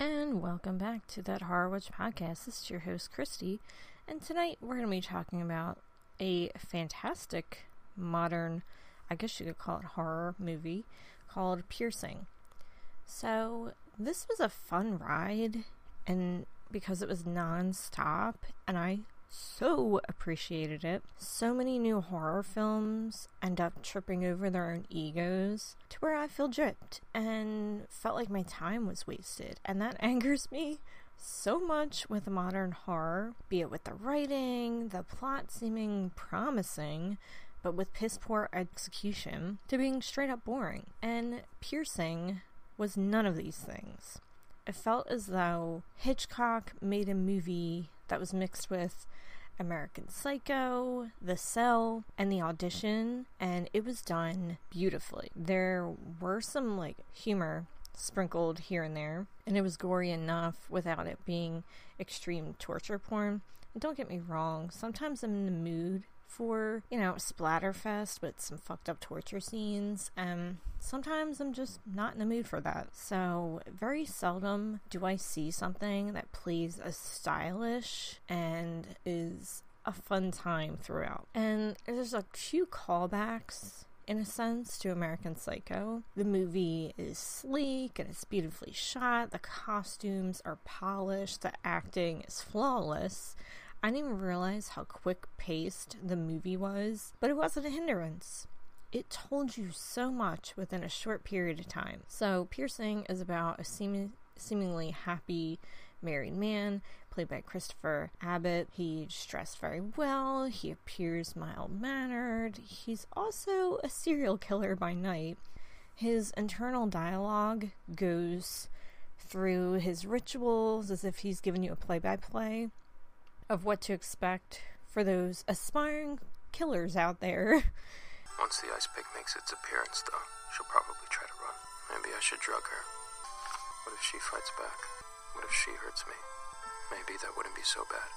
and welcome back to that Horror Witch podcast. This is your host, Christy, and tonight we're going to be talking about a fantastic modern, I guess you could call it horror movie called Piercing. So, this was a fun ride, and because it was non stop, and I so appreciated it. So many new horror films end up tripping over their own egos to where I feel dripped and felt like my time was wasted. And that angers me so much with modern horror, be it with the writing, the plot seeming promising, but with piss poor execution, to being straight up boring. And Piercing was none of these things. It felt as though Hitchcock made a movie that was mixed with American Psycho, The Cell, and The Audition, and it was done beautifully. There were some like humor sprinkled here and there, and it was gory enough without it being extreme torture porn. And don't get me wrong, sometimes I'm in the mood for, you know, splatterfest with some fucked up torture scenes. Um, sometimes I'm just not in the mood for that. So, very seldom do I see something that plays as stylish and is a fun time throughout. And there's a few callbacks in a sense to American Psycho. The movie is sleek and it's beautifully shot. The costumes are polished. The acting is flawless. I didn't even realize how quick paced the movie was, but it wasn't a hindrance. It told you so much within a short period of time. So, Piercing is about a seem- seemingly happy married man played by Christopher Abbott. He's dressed very well, he appears mild mannered, he's also a serial killer by night. His internal dialogue goes through his rituals as if he's giving you a play by play of what to expect for those aspiring killers out there. Once the ice pick makes its appearance, though, she'll probably try to run. Maybe I should drug her. What if she fights back? What if she hurts me? Maybe that wouldn't be so bad.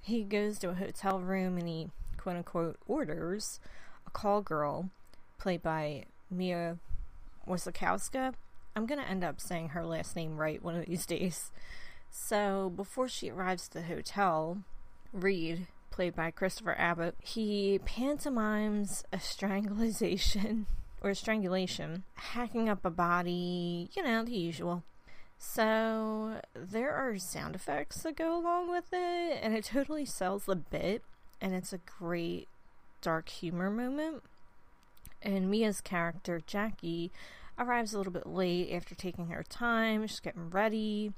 He goes to a hotel room and he, quote unquote, orders a call girl, played by Mia Wasikowska. I'm going to end up saying her last name right one of these days. So before she arrives at the hotel, Reed, played by Christopher Abbott, he pantomimes a strangulation or strangulation, hacking up a body, you know, the usual. So there are sound effects that go along with it, and it totally sells the bit, and it's a great dark humor moment. And Mia's character, Jackie, arrives a little bit late after taking her time. She's getting ready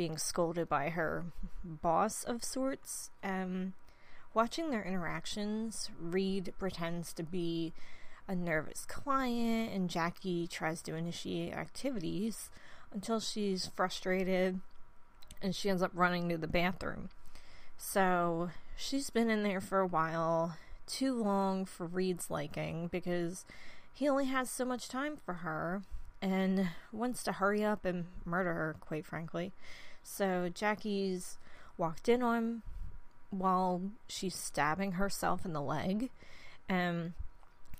being scolded by her boss of sorts. Um, watching their interactions, Reed pretends to be a nervous client, and Jackie tries to initiate activities until she's frustrated and she ends up running to the bathroom. So she's been in there for a while, too long for Reed's liking because he only has so much time for her and wants to hurry up and murder her, quite frankly. So Jackie's walked in on him while she's stabbing herself in the leg. And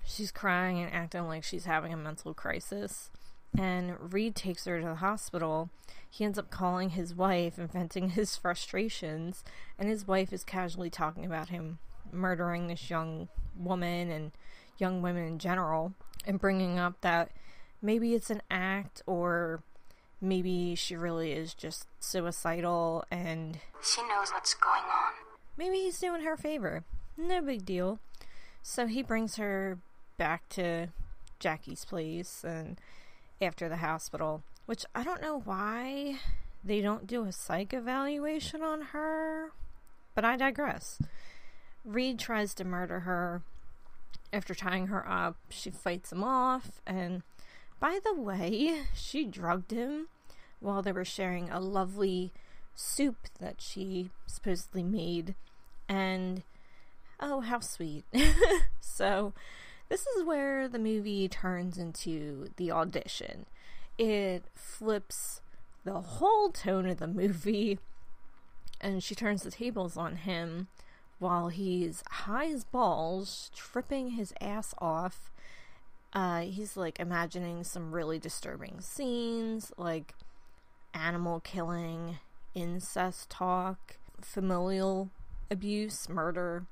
she's crying and acting like she's having a mental crisis. And Reed takes her to the hospital. He ends up calling his wife and venting his frustrations. And his wife is casually talking about him murdering this young woman and young women in general. And bringing up that maybe it's an act or maybe she really is just suicidal and she knows what's going on. Maybe he's doing her a favor. No big deal. So he brings her back to Jackie's place and after the hospital, which I don't know why they don't do a psych evaluation on her, but I digress. Reed tries to murder her. After tying her up, she fights him off and by the way, she drugged him while they were sharing a lovely soup that she supposedly made. And oh, how sweet. so, this is where the movie turns into the audition. It flips the whole tone of the movie, and she turns the tables on him while he's high as balls, tripping his ass off uh, he's like imagining some really disturbing scenes, like animal killing, incest talk, familial abuse, murder.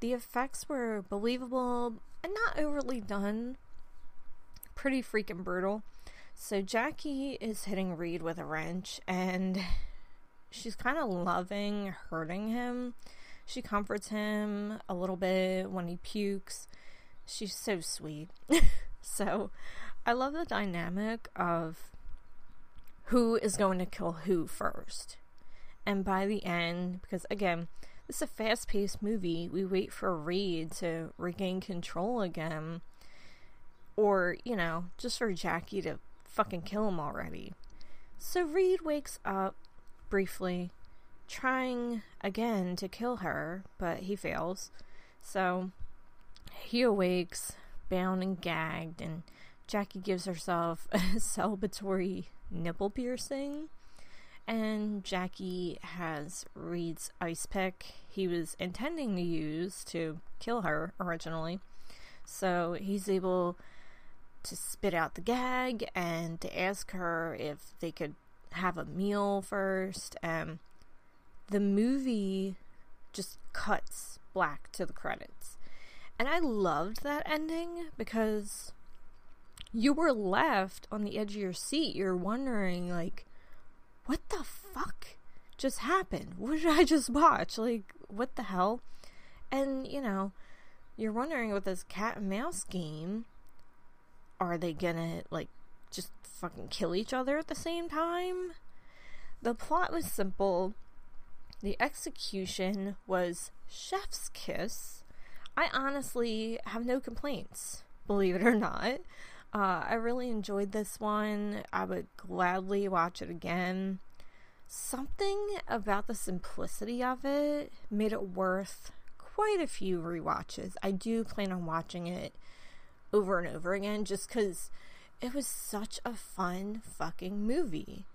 The effects were believable and not overly done. Pretty freaking brutal. So Jackie is hitting Reed with a wrench and she's kind of loving hurting him. She comforts him a little bit when he pukes. She's so sweet. so I love the dynamic of who is going to kill who first. And by the end, because again, this is a fast paced movie, we wait for Reed to regain control again. Or, you know, just for Jackie to fucking kill him already. So Reed wakes up briefly, trying again to kill her, but he fails. So he awakes, bound and gagged, and Jackie gives herself a celebratory nipple piercing. And Jackie has Reed's ice pick he was intending to use to kill her originally. So he's able to spit out the gag and to ask her if they could have a meal first. And the movie just cuts black to the credits. And I loved that ending because you were left on the edge of your seat. You're wondering, like, what the fuck just happened? What did I just watch? Like, what the hell? And, you know, you're wondering with this cat and mouse game, are they gonna, like, just fucking kill each other at the same time? The plot was simple. The execution was chef's kiss. I honestly have no complaints, believe it or not. Uh, I really enjoyed this one. I would gladly watch it again. Something about the simplicity of it made it worth quite a few re-watches. I do plan on watching it over and over again just because it was such a fun fucking movie.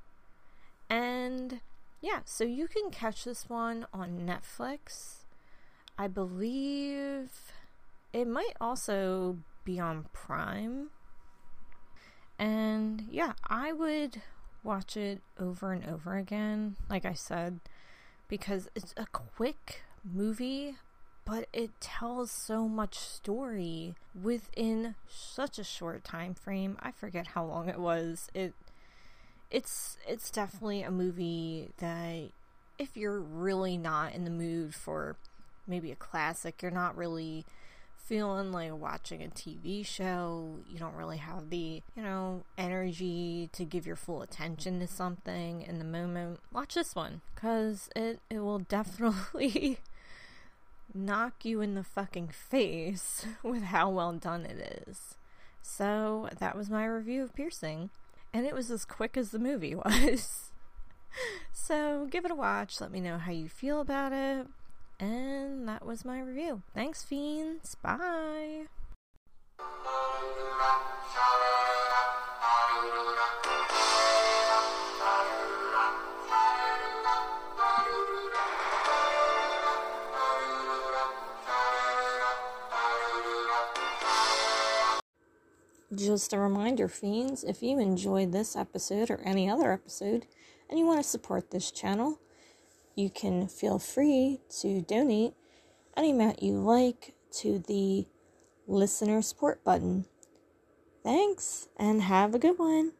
And yeah, so you can catch this one on Netflix. I believe it might also be on Prime. And yeah, I would watch it over and over again, like I said, because it's a quick movie, but it tells so much story within such a short time frame. I forget how long it was. It it's it's definitely a movie that if you're really not in the mood for maybe a classic, you're not really feeling like watching a TV show, you don't really have the, you know, energy to give your full attention to something in the moment, watch this one cuz it it will definitely knock you in the fucking face with how well done it is. So, that was my review of Piercing, and it was as quick as the movie was. so, give it a watch, let me know how you feel about it. And that was my review. Thanks, fiends. Bye. Just a reminder, fiends, if you enjoyed this episode or any other episode and you want to support this channel, you can feel free to donate any amount you like to the listener support button. Thanks and have a good one.